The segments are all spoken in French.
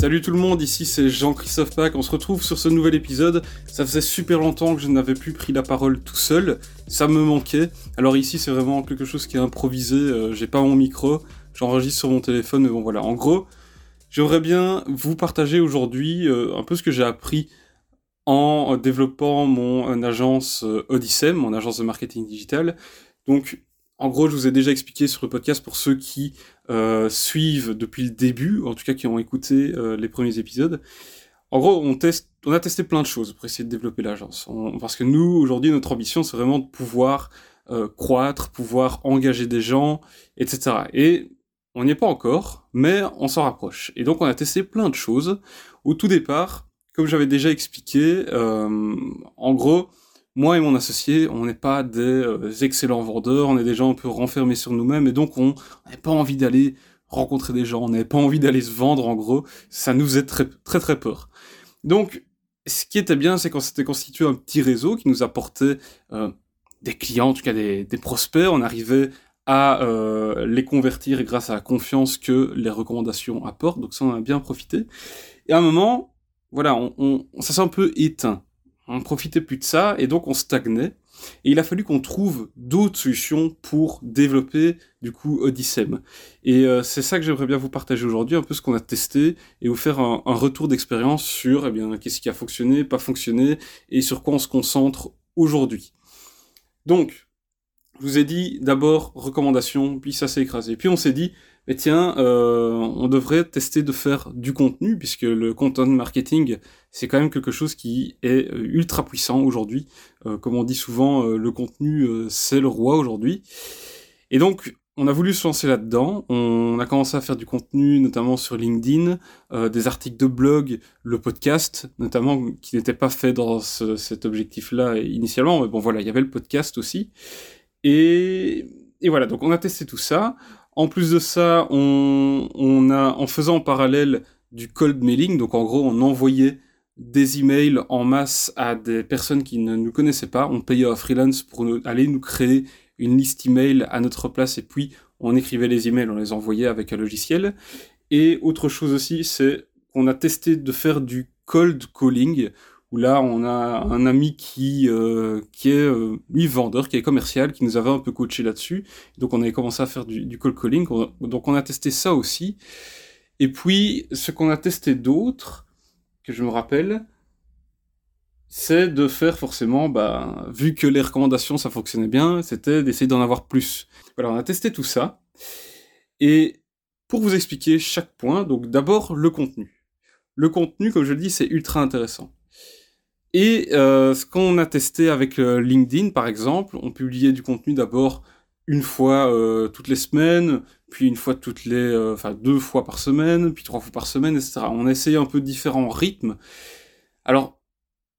Salut tout le monde, ici c'est Jean-Christophe Pack, on se retrouve sur ce nouvel épisode. Ça faisait super longtemps que je n'avais plus pris la parole tout seul, ça me manquait. Alors ici c'est vraiment quelque chose qui est improvisé, euh, j'ai pas mon micro, j'enregistre sur mon téléphone, mais bon voilà. En gros, j'aimerais bien vous partager aujourd'hui euh, un peu ce que j'ai appris en développant mon agence euh, Odyssey, mon agence de marketing digital. Donc en gros, je vous ai déjà expliqué sur le podcast pour ceux qui euh, suivent depuis le début, en tout cas qui ont écouté euh, les premiers épisodes. En gros, on, teste, on a testé plein de choses pour essayer de développer l'agence. Parce que nous, aujourd'hui, notre ambition, c'est vraiment de pouvoir euh, croître, pouvoir engager des gens, etc. Et on n'y est pas encore, mais on s'en rapproche. Et donc, on a testé plein de choses. Au tout départ, comme j'avais déjà expliqué, en gros, moi et mon associé, on n'est pas des euh, excellents vendeurs, on est des gens un peu renfermés sur nous-mêmes, et donc on n'avait pas envie d'aller rencontrer des gens, on n'avait pas envie d'aller se vendre en gros, ça nous faisait très très très peur. Donc, ce qui était bien, c'est qu'on s'était constitué un petit réseau qui nous apportait euh, des clients, en tout cas des, prospects, on arrivait à euh, les convertir grâce à la confiance que les recommandations apportent, donc ça on a bien profité. Et à un moment, voilà, on ça s'est un peu éteint on profitait plus de ça et donc on stagnait. Et il a fallu qu'on trouve d'autres solutions pour développer du coup Odyssem. Et euh, c'est ça que j'aimerais bien vous partager aujourd'hui, un peu ce qu'on a testé et vous faire un, retour d'expérience sur eh bien qu'est-ce qui a fonctionné, pas fonctionné et sur quoi on se concentre aujourd'hui. Donc, je vous ai dit d'abord recommandation, puis ça s'est écrasé. Puis on s'est dit mais tiens, euh, on devrait tester de faire du contenu, puisque le content marketing, c'est quand même quelque chose qui est euh, ultra puissant aujourd'hui. Euh, comme on dit souvent, le contenu, c'est le roi aujourd'hui. Et donc, on a voulu se lancer là-dedans. On a commencé à faire du contenu, notamment sur LinkedIn, des articles de blog, le podcast, notamment qui n'était pas fait dans cet objectif-là initialement. Mais bon, voilà, il y avait le podcast aussi. Et, voilà, donc on a testé tout ça. En plus de ça, on, a, en faisant en parallèle du cold mailing, donc en gros, on envoyait des emails en masse à des personnes qui ne nous connaissaient pas. On payait un freelance pour aller nous créer une liste email à notre place et puis on écrivait les emails, on les envoyait avec un logiciel. Et autre chose aussi, c'est qu'on a testé de faire du cold calling où là on a un ami qui euh, est euh, vendeur, qui est commercial, qui nous avait un peu coaché là-dessus. Donc on avait commencé à faire du, cold calling. Donc on a testé ça aussi. Et puis ce qu'on a testé d'autre, que je me rappelle, c'est de faire forcément, bah, vu que les recommandations ça fonctionnait bien, c'était d'essayer d'en avoir plus. Voilà, on a testé tout ça. Et pour vous expliquer chaque point, donc d'abord le contenu. Le contenu, comme je le dis, c'est ultra intéressant. Et euh, ce qu'on a testé avec euh, LinkedIn, par exemple, on publiait du contenu d'abord une fois euh, toutes les semaines, puis une fois toutes les, enfin deux fois par semaine, puis trois fois par semaine, etc. On a essayé un peu différents rythmes. Alors,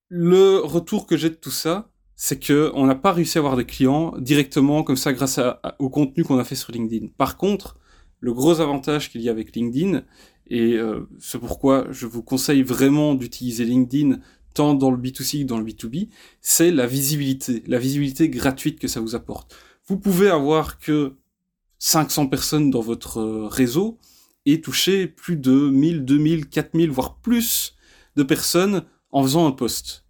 le retour que j'ai de tout ça, c'est que on n'a pas réussi à avoir des clients directement comme ça grâce au contenu qu'on a fait sur LinkedIn. Par contre, le gros avantage qu'il y a avec LinkedIn, et c'est pourquoi je vous conseille vraiment d'utiliser LinkedIn tant dans le B2C que dans le B2B, c'est la visibilité, la visibilité gratuite que ça vous apporte. Vous pouvez avoir que 500 personnes dans votre euh, réseau et toucher plus de 1000, 2000, 4000, voire plus de personnes en faisant un post.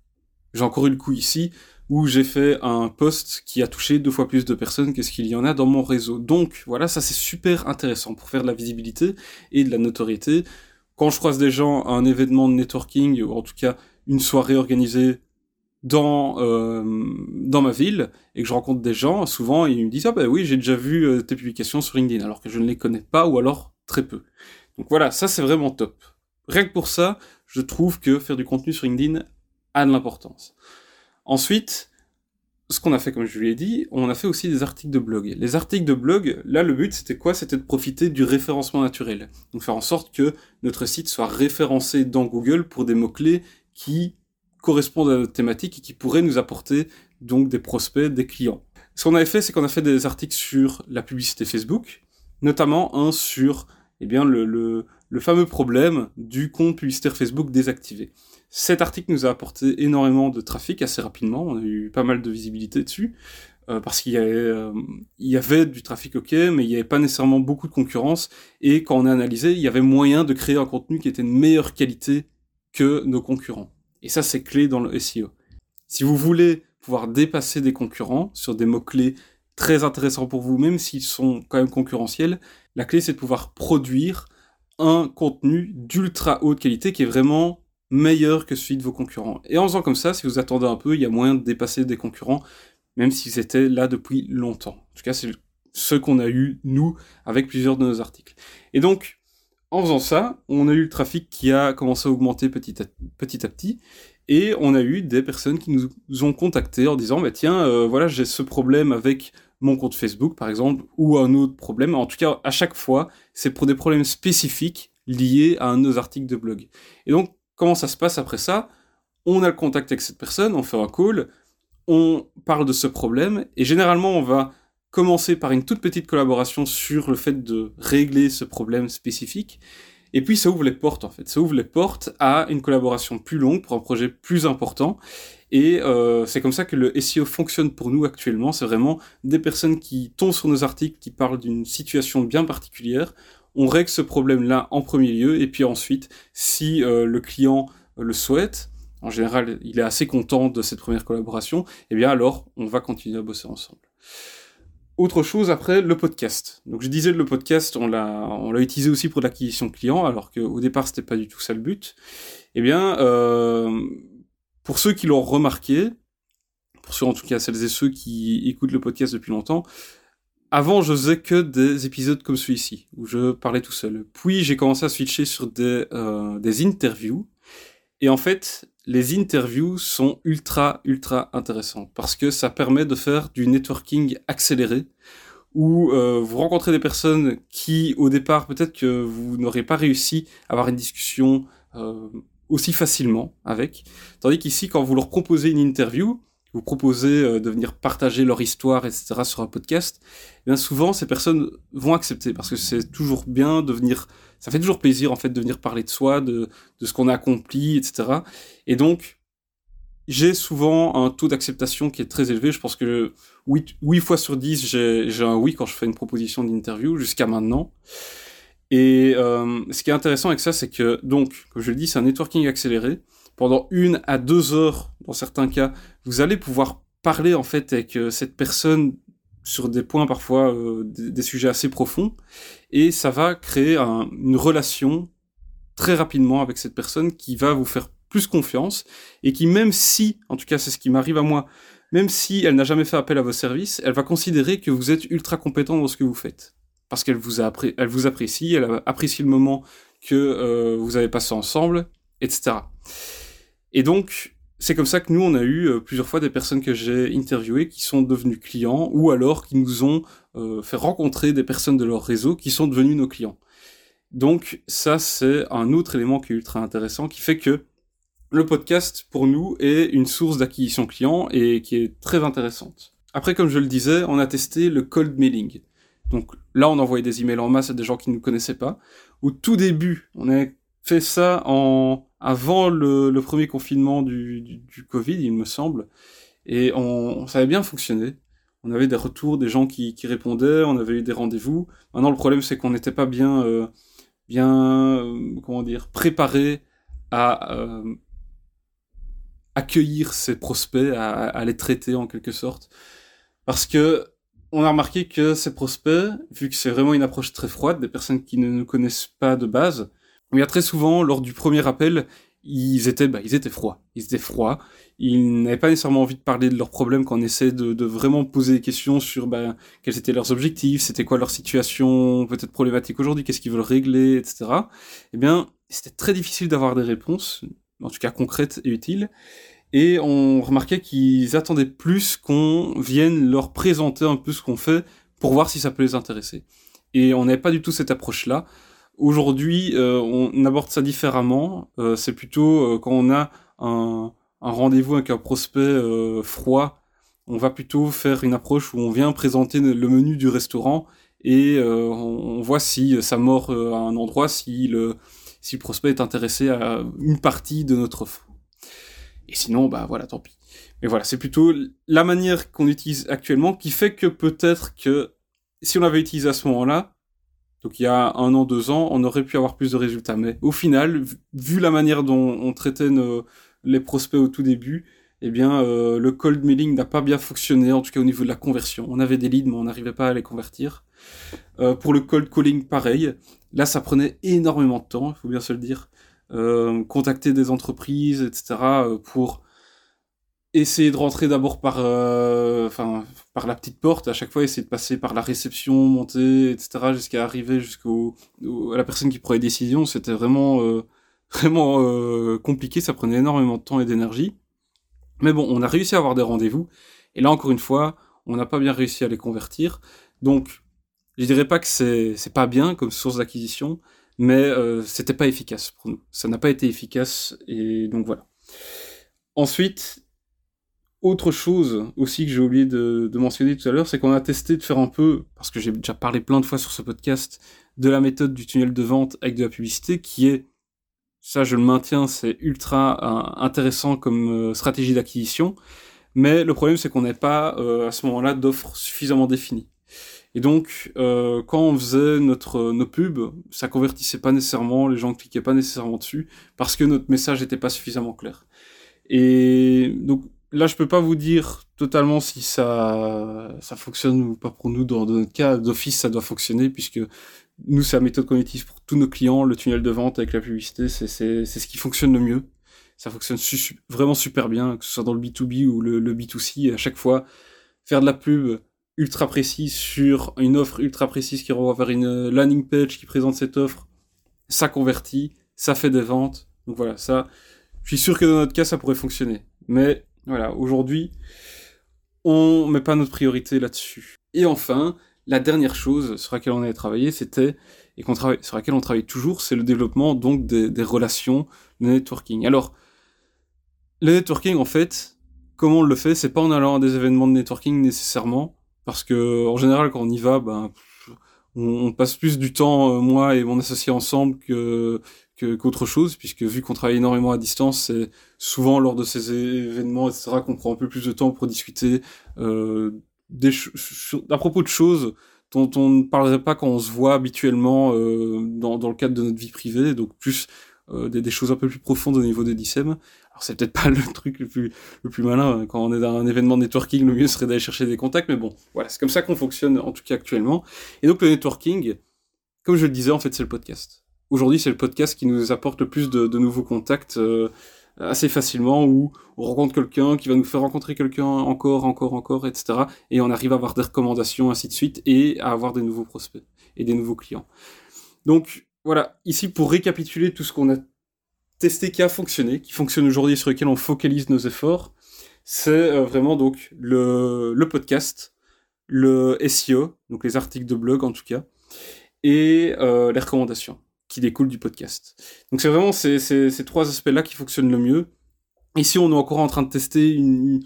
J'ai encore eu le coup ici où j'ai fait un post qui a touché deux fois plus de personnes que ce qu'il y en a dans mon réseau. Donc voilà, ça c'est super intéressant pour faire de la visibilité et de la notoriété. Quand je croise des gens à un événement de networking, ou en tout cas une soirée organisée dans euh, dans ma ville et que je rencontre des gens, souvent ils me disent ah ben oui j'ai déjà vu euh, tes publications sur LinkedIn alors que je ne les connais pas ou alors très peu. Donc voilà, ça c'est vraiment top. Rien que pour ça, je trouve que faire du contenu sur LinkedIn a de l'importance. Ensuite, ce qu'on a fait, comme je vous l'ai dit, on a fait aussi des articles de blog. Les articles de blog, là, le but, c'était quoi? C'était de profiter du référencement naturel. Donc faire en sorte que notre site soit référencé dans Google pour des mots-clés qui correspondent à notre thématique et qui pourraient nous apporter donc des prospects, des clients. Ce qu'on avait fait, c'est qu'on a fait des articles sur la publicité Facebook, notamment un sur eh bien, le, fameux problème du compte publicitaire Facebook désactivé. Cet article nous a apporté énormément de trafic assez rapidement, on a eu pas mal de visibilité dessus. euh, parce qu'il y, il y avait du trafic ok, mais il n'y avait pas nécessairement beaucoup de concurrence, et quand on a analysé, il y avait moyen de créer un contenu qui était de meilleure qualité que nos concurrents. Et ça, c'est clé dans le SEO. Si vous voulez pouvoir dépasser des concurrents sur des mots-clés très intéressants pour vous, même s'ils sont quand même concurrentiels, la clé, c'est de pouvoir produire un contenu d'ultra haute qualité qui est vraiment meilleur que celui de vos concurrents. Et en faisant comme ça, si vous attendez un peu, il y a moyen de dépasser des concurrents, même s'ils étaient là depuis longtemps. En tout cas, c'est ce qu'on a eu, nous, avec plusieurs de nos articles. Et donc, en faisant ça, on a eu le trafic qui a commencé à augmenter petit à petit, et on a eu des personnes qui nous ont contactés en disant, bah, tiens, euh, voilà, j'ai ce problème avec mon compte Facebook, par exemple, ou un autre problème. En tout cas, à chaque fois, c'est pour des problèmes spécifiques liés à nos articles de blog. Et donc, comment ça se passe après ça? On a le contact avec cette personne, on fait un call, on parle de ce problème, et généralement, on va commencer par une toute petite collaboration sur le fait de régler ce problème spécifique. Et puis ça ouvre les portes en fait, ça ouvre les portes à une collaboration plus longue pour un projet plus important. Et euh, c'est comme ça que le SEO fonctionne pour nous actuellement. C'est vraiment des personnes qui tombent sur nos articles, qui parlent d'une situation bien particulière. On règle ce problème-là en premier lieu, et puis ensuite, si euh, le client le souhaite, en général, il est assez content de cette première collaboration, eh bien alors, on va continuer à bosser ensemble. Autre chose après, le podcast. Donc je disais le podcast, on l'a, on l'a utilisé aussi pour l'acquisition client, alors qu'au départ c'était pas du tout ça le but. Eh bien, euh, pour ceux qui l'ont remarqué, pour ceux en tout cas celles et ceux qui écoutent le podcast depuis longtemps, avant je faisais que des épisodes comme celui-ci, où je parlais tout seul. Puis j'ai commencé à switcher sur des, euh, des interviews. Et en fait, les interviews sont ultra, ultra intéressantes parce que ça permet de faire du networking accéléré où euh, vous rencontrez des personnes qui, au départ, peut-être que vous n'aurez pas réussi à avoir une discussion euh, aussi facilement avec. Tandis qu'ici, quand vous leur proposez une interview, vous proposez euh, de venir partager leur histoire, etc. sur un podcast, eh bien souvent ces personnes vont accepter parce que c'est toujours bien de venir, ça fait toujours plaisir en fait de venir parler de soi, de, ce qu'on a accompli, etc. Et donc j'ai souvent un taux d'acceptation qui est très élevé. Je pense que 8, 8 fois sur 10, j'ai un oui quand je fais une proposition d'interview jusqu'à maintenant. Et euh, ce qui est intéressant avec ça, c'est que, donc, comme je le dis, c'est un networking accéléré pendant une à deux heures, dans certains cas, vous allez pouvoir parler en fait avec euh, cette personne sur des points parfois, euh, des, sujets assez profonds, et ça va créer une relation très rapidement avec cette personne qui va vous faire plus confiance, et qui même si, en tout cas c'est ce qui m'arrive à moi, même si elle n'a jamais fait appel à vos services, elle va considérer que vous êtes ultra compétent dans ce que vous faites. Parce qu'elle vous, a elle vous apprécie, elle apprécie le moment que euh, vous avez passé ensemble, etc. Et donc, c'est comme ça que nous, on a eu euh, plusieurs fois des personnes que j'ai interviewées qui sont devenues clients ou alors qui nous ont euh, fait rencontrer des personnes de leur réseau qui sont devenues nos clients. Donc ça, c'est un autre élément qui est ultra intéressant, qui fait que le podcast, pour nous, est une source d'acquisition client et qui est très intéressante. Après, comme je le disais, on a testé le cold mailing. Donc là, on envoyait des emails en masse à des gens qui ne nous connaissaient pas. Au tout début, on a fait ça en avant le, premier confinement du, Covid, il me semble, et on, ça avait bien fonctionné. On avait des retours, des gens qui, qui répondaient, on avait eu des rendez-vous. Maintenant, le problème, c'est qu'on n'était pas bien, euh, bien, euh, comment dire, préparé à euh, accueillir ces prospects, à, à, les traiter en quelque sorte, parce que on a remarqué que ces prospects, vu que c'est vraiment une approche très froide, des personnes qui ne nous connaissent pas de base, a très souvent, lors du premier appel, ils étaient, bah, ils étaient froids. Ils étaient froids. Ils n'avaient pas nécessairement envie de parler de leurs problèmes quand on essaie de, de vraiment poser des questions sur bah, quels étaient leurs objectifs, c'était quoi leur situation peut-être problématique aujourd'hui, qu'est-ce qu'ils veulent régler, etc. Eh bien, c'était très difficile d'avoir des réponses, en tout cas concrètes et utiles. Et on remarquait qu'ils attendaient plus qu'on vienne leur présenter un peu ce qu'on fait pour voir si ça peut les intéresser. Et on n'avait pas du tout cette approche-là. Aujourd'hui, euh, on aborde ça différemment. Euh, c'est plutôt euh, quand on a un, rendez-vous avec un prospect froid, on va plutôt faire une approche où on vient présenter le menu du restaurant et on, voit si ça mord à un endroit, si le, si le prospect est intéressé à une partie de notre offre. Et sinon, bah voilà, tant pis. Mais voilà, c'est plutôt la manière qu'on utilise actuellement qui fait que peut-être que si on avait utilisé à ce moment-là, donc il y a un an, deux ans, on aurait pu avoir plus de résultats. Mais au final, vu la manière dont on traitait nos, les prospects au tout début, eh bien, euh, le cold mailing n'a pas bien fonctionné, en tout cas au niveau de la conversion. On avait des leads, mais on n'arrivait pas à les convertir. Euh, pour le cold calling, pareil. Là, ça prenait énormément de temps, il faut bien se le dire. Euh, contacter des entreprises, etc., pour essayer de rentrer d'abord par, enfin, par la petite porte, à chaque fois essayer de passer par la réception, monter, etc., jusqu'à arriver jusqu'au à la personne qui prend les décisions. C'était vraiment vraiment compliqué, ça prenait énormément de temps et d'énergie. Mais bon, on a réussi à avoir des rendez-vous. Et là, encore une fois, on n'a pas bien réussi à les convertir. Donc, je dirais pas que c'est, pas bien comme source d'acquisition, mais euh, c'était pas efficace pour nous. Ça n'a pas été efficace, et donc voilà. Ensuite, autre chose aussi que j'ai oublié de, de mentionner tout à l'heure, c'est qu'on a testé de faire un peu, parce que j'ai déjà parlé plein de fois sur ce podcast, de la méthode du tunnel de vente avec de la publicité, qui est ça je le maintiens, c'est ultra euh, intéressant comme euh, stratégie d'acquisition. Mais le problème, c'est qu'on n'est pas euh, à ce moment-là d'offres suffisamment définies. Et donc, quand on faisait notre, nos pubs, ça convertissait pas nécessairement, les gens cliquaient pas nécessairement dessus, parce que notre message n'était pas suffisamment clair. Et donc là, je peux pas vous dire totalement si ça, ça fonctionne ou pas pour nous. Dans, notre cas, d'office, ça doit fonctionner, puisque nous, c'est la méthode qu'on pour tous nos clients. Le tunnel de vente avec la publicité, c'est ce qui fonctionne le mieux. Ça fonctionne vraiment super bien, que ce soit dans le B2B ou le, le B2C. À chaque fois, faire de la pub ultra précise sur une offre ultra précise qui renvoie vers une landing page qui présente cette offre, ça convertit, ça fait des ventes. Donc voilà, ça, je suis sûr que dans notre cas, ça pourrait fonctionner. Mais voilà, aujourd'hui, on met pas notre priorité là-dessus. Et enfin, la dernière chose sur laquelle on avait travaillé, c'était, et qu'on travaille, sur laquelle on travaille toujours, c'est le développement donc des, relations, le networking. Alors, le networking, en fait, comment on le fait C'est pas en allant à des événements de networking nécessairement, parce que en général, quand on y va, ben, on, passe plus du temps, euh, moi et mon associé ensemble, que qu'autre chose, puisque vu qu'on travaille énormément à distance, c'est souvent lors de ces événements, etc., qu'on prend un peu plus de temps pour discuter euh, à propos de choses dont on ne parlerait pas quand on se voit habituellement euh, dans, dans, le cadre de notre vie privée, donc plus euh, des, des, choses un peu plus profondes au niveau des DICEM. Alors c'est peut-être pas le truc le plus, le plus malin, hein. quand on est dans un événement de networking, le mieux serait d'aller chercher des contacts, mais bon, voilà, c'est comme ça qu'on fonctionne en tout cas actuellement. Et donc le networking, comme je le disais, en fait c'est le podcast. Aujourd'hui c'est le podcast qui nous apporte le plus de, nouveaux contacts. Euh, assez facilement où on rencontre quelqu'un qui va nous faire rencontrer quelqu'un encore, encore, encore, etc. Et on arrive à avoir des recommandations, ainsi de suite, et à avoir des nouveaux prospects et des nouveaux clients. Donc voilà, ici pour récapituler tout ce qu'on a testé qui a fonctionné, qui fonctionne aujourd'hui sur lequel on focalise nos efforts, c'est euh, vraiment donc le, le podcast, le SEO, donc les articles de blog en tout cas, et euh, les recommandations qui découle du podcast. Donc c'est vraiment ces, trois aspects-là qui fonctionnent le mieux. Ici, on est encore en train de tester une,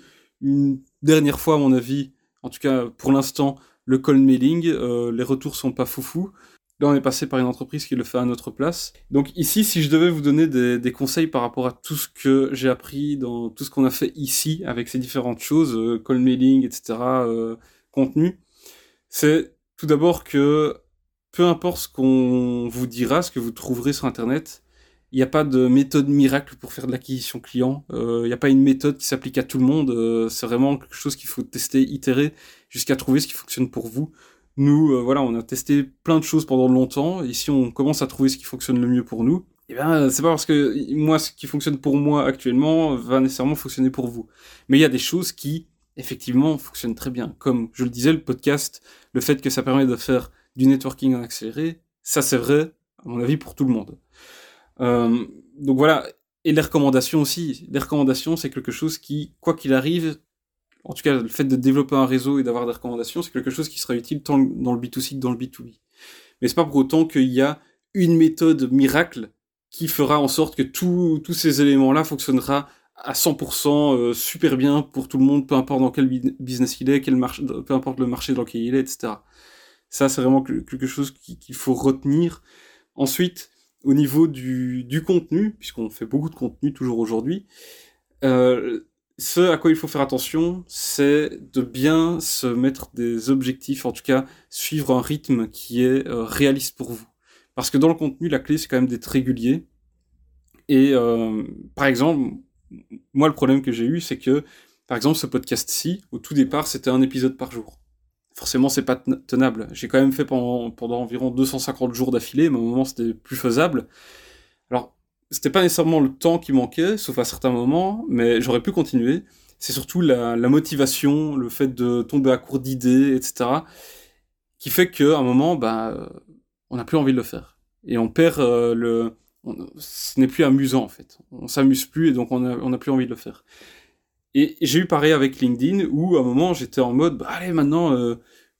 dernière fois, à mon avis, en tout cas pour l'instant, le cold mailing. Euh, les retours sont pas foufou. Là, on est passé par une entreprise qui le fait à notre place. Donc ici, si je devais vous donner des, des conseils par rapport à tout ce que j'ai appris dans tout ce qu'on a fait ici avec ces différentes choses, euh, cold mailing, etc., euh, contenu, c'est tout d'abord que peu importe ce qu'on vous dira, ce que vous trouverez sur Internet, il n'y a pas de méthode miracle pour faire de l'acquisition client. Euh, il n'y a pas une méthode qui s'applique à tout le monde. Euh, c'est vraiment quelque chose qu'il faut tester, itérer, jusqu'à trouver ce qui fonctionne pour vous. Nous, euh, voilà, on a testé plein de choses pendant longtemps. Et si on commence à trouver ce qui fonctionne le mieux pour nous, eh bien, c'est pas parce que moi, ce qui fonctionne pour moi actuellement va nécessairement fonctionner pour vous. Mais il y a des choses qui, effectivement, fonctionnent très bien. Comme je le disais, le podcast, le fait que ça permet de faire du networking en accéléré, ça c'est vrai, à mon avis, pour tout le monde. Euh, donc voilà, et les recommandations aussi. Les recommandations, c'est quelque chose qui, quoi qu'il arrive, en tout cas le fait de développer un réseau et d'avoir des recommandations, c'est quelque chose qui sera utile tant dans le B2C que dans le B2B. Mais c'est pas pour autant qu'il y a une méthode miracle qui fera en sorte que tous ces éléments-là fonctionnera à 100% euh, super bien pour tout le monde, peu importe dans quel business il est, peu importe le marché dans lequel il est, etc. Ça, c'est vraiment quelque chose qu'il faut retenir. Ensuite, au niveau du, contenu, puisqu'on fait beaucoup de contenu toujours aujourd'hui, euh, ce à quoi il faut faire attention, c'est de bien se mettre des objectifs, en tout cas suivre un rythme qui est euh, réaliste pour vous. Parce que dans le contenu, la clé, c'est quand même d'être régulier. Et euh, par exemple, moi, le problème que j'ai eu, c'est que, par exemple, ce podcast-ci, au tout départ, c'était un épisode par jour. Forcément, c'est pas tenable. J'ai quand même fait pendant, pendant environ 250 jours d'affilée, mais au moment, c'était plus faisable. Alors, c'était pas nécessairement le temps qui manquait, sauf à certains moments, mais j'aurais pu continuer. C'est surtout la, la, motivation, le fait de tomber à court d'idées, etc., qui fait qu'à un moment, bah, on n'a plus envie de le faire. Et on perd euh, le... ce n'est plus amusant, en fait. On s'amuse plus, et donc on n'a on a plus envie de le faire. Et, j'ai eu pareil avec LinkedIn, où à un moment, j'étais en mode, bah, allez, maintenant... Euh,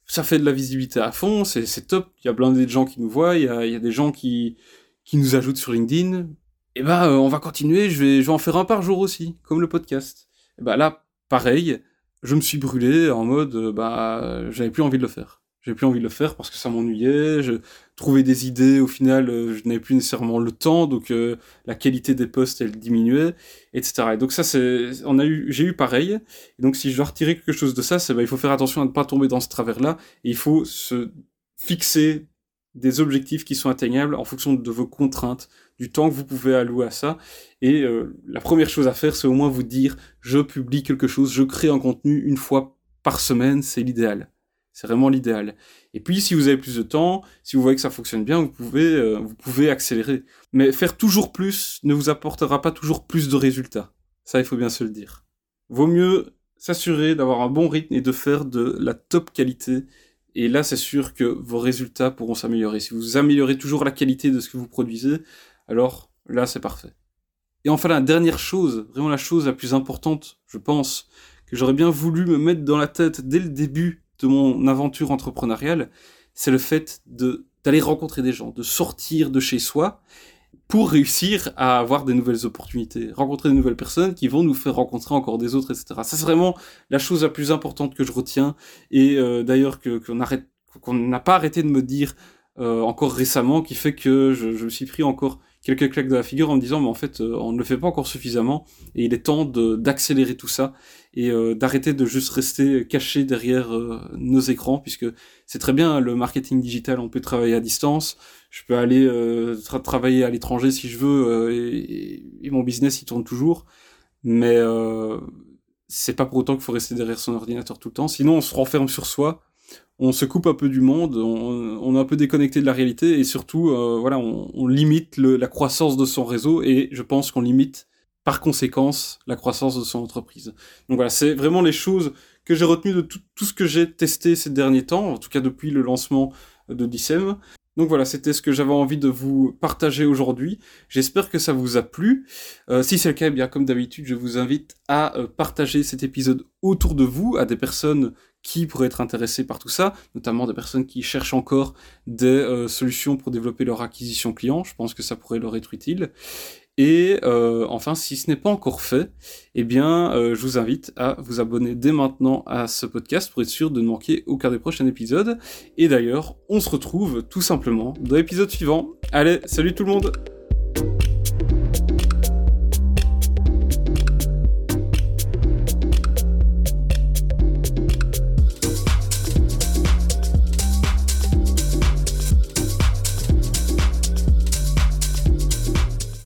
ça fait de la visibilité à fond, c'est top, il y a plein de gens qui nous voient, il y a, y a des gens qui, qui nous ajoutent sur LinkedIn, et ben euh, on va continuer, je vais, je vais en faire un par jour aussi, comme le podcast. Et ben là, pareil, je me suis brûlé en mode, euh, bah, j'avais plus envie de le faire. J'avais plus envie de le faire parce que ça m'ennuyait, je trouvais des idées, au final, euh, je n'avais plus nécessairement le temps, donc la qualité des posts, elle diminuait, etc. Et donc ça, c'est, on a eu, j'ai eu pareil. Et donc si je dois retirer quelque chose de ça, c'est, bah, il faut faire attention à ne pas tomber dans ce travers-là, et il faut se fixer des objectifs qui sont atteignables en fonction de vos contraintes, du temps que vous pouvez allouer à ça. Et euh, la première chose à faire, c'est au moins vous dire, je publie quelque chose, je crée un contenu une fois par semaine, c'est l'idéal. C'est vraiment l'idéal. Et puis, si vous avez plus de temps, si vous voyez que ça fonctionne bien, vous pouvez, euh, vous pouvez accélérer. Mais faire toujours plus ne vous apportera pas toujours plus de résultats. Ça, il faut bien se le dire. Vaut mieux s'assurer d'avoir un bon rythme et de faire de la top qualité et là, c'est sûr que vos résultats pourront s'améliorer. Si vous améliorez toujours la qualité de ce que vous produisez, alors là, c'est parfait. Et enfin, la dernière chose, vraiment la chose la plus importante, je pense, que j'aurais bien voulu me mettre dans la tête dès le début de mon aventure entrepreneuriale, c'est le fait de d'aller rencontrer des gens, de sortir de chez soi pour réussir à avoir des nouvelles opportunités, rencontrer de nouvelles personnes qui vont nous faire rencontrer encore des autres, etc. Ça, c'est vraiment la chose la plus importante que je retiens, et euh, d'ailleurs que qu'on arrête, qu'on n'a pas arrêté de me dire euh, encore récemment, qui fait que je, je, me suis pris encore quelques claques de la figure en me disant, mais en fait, euh, on ne le fait pas encore suffisamment, et il est temps d'accélérer tout ça, et euh, d'arrêter de juste rester caché derrière nos écrans, puisque c'est très bien, le marketing digital, on peut travailler à distance, je peux aller euh, travailler à l'étranger si je veux euh, et, mon business il tourne toujours. Mais euh, c'est pas pour autant qu'il faut rester derrière son ordinateur tout le temps. Sinon on se renferme sur soi on se coupe un peu du monde on, est un peu déconnecté de la réalité et surtout euh, voilà on, limite la croissance de son réseau et je pense qu'on limite par conséquence la croissance de son entreprise donc voilà c'est vraiment les choses que j'ai retenues de tout, ce que j'ai testé ces derniers temps en tout cas depuis le lancement de Dissem donc voilà, c'était ce que j'avais envie de vous partager aujourd'hui. J'espère que ça vous a plu. Euh, si c'est le cas, eh bien comme d'habitude, je vous invite à euh, partager cet épisode autour de vous, à des personnes qui pourraient être intéressées par tout ça, notamment des personnes qui cherchent encore des euh, solutions pour développer leur acquisition client. Je pense que ça pourrait leur être utile. Et euh, enfin, si ce n'est pas encore fait, eh bien, euh, je vous invite à vous abonner dès maintenant à ce podcast pour être sûr de ne manquer aucun des prochains épisodes. Et d'ailleurs, on se retrouve tout simplement dans l'épisode suivant. Allez, salut tout le monde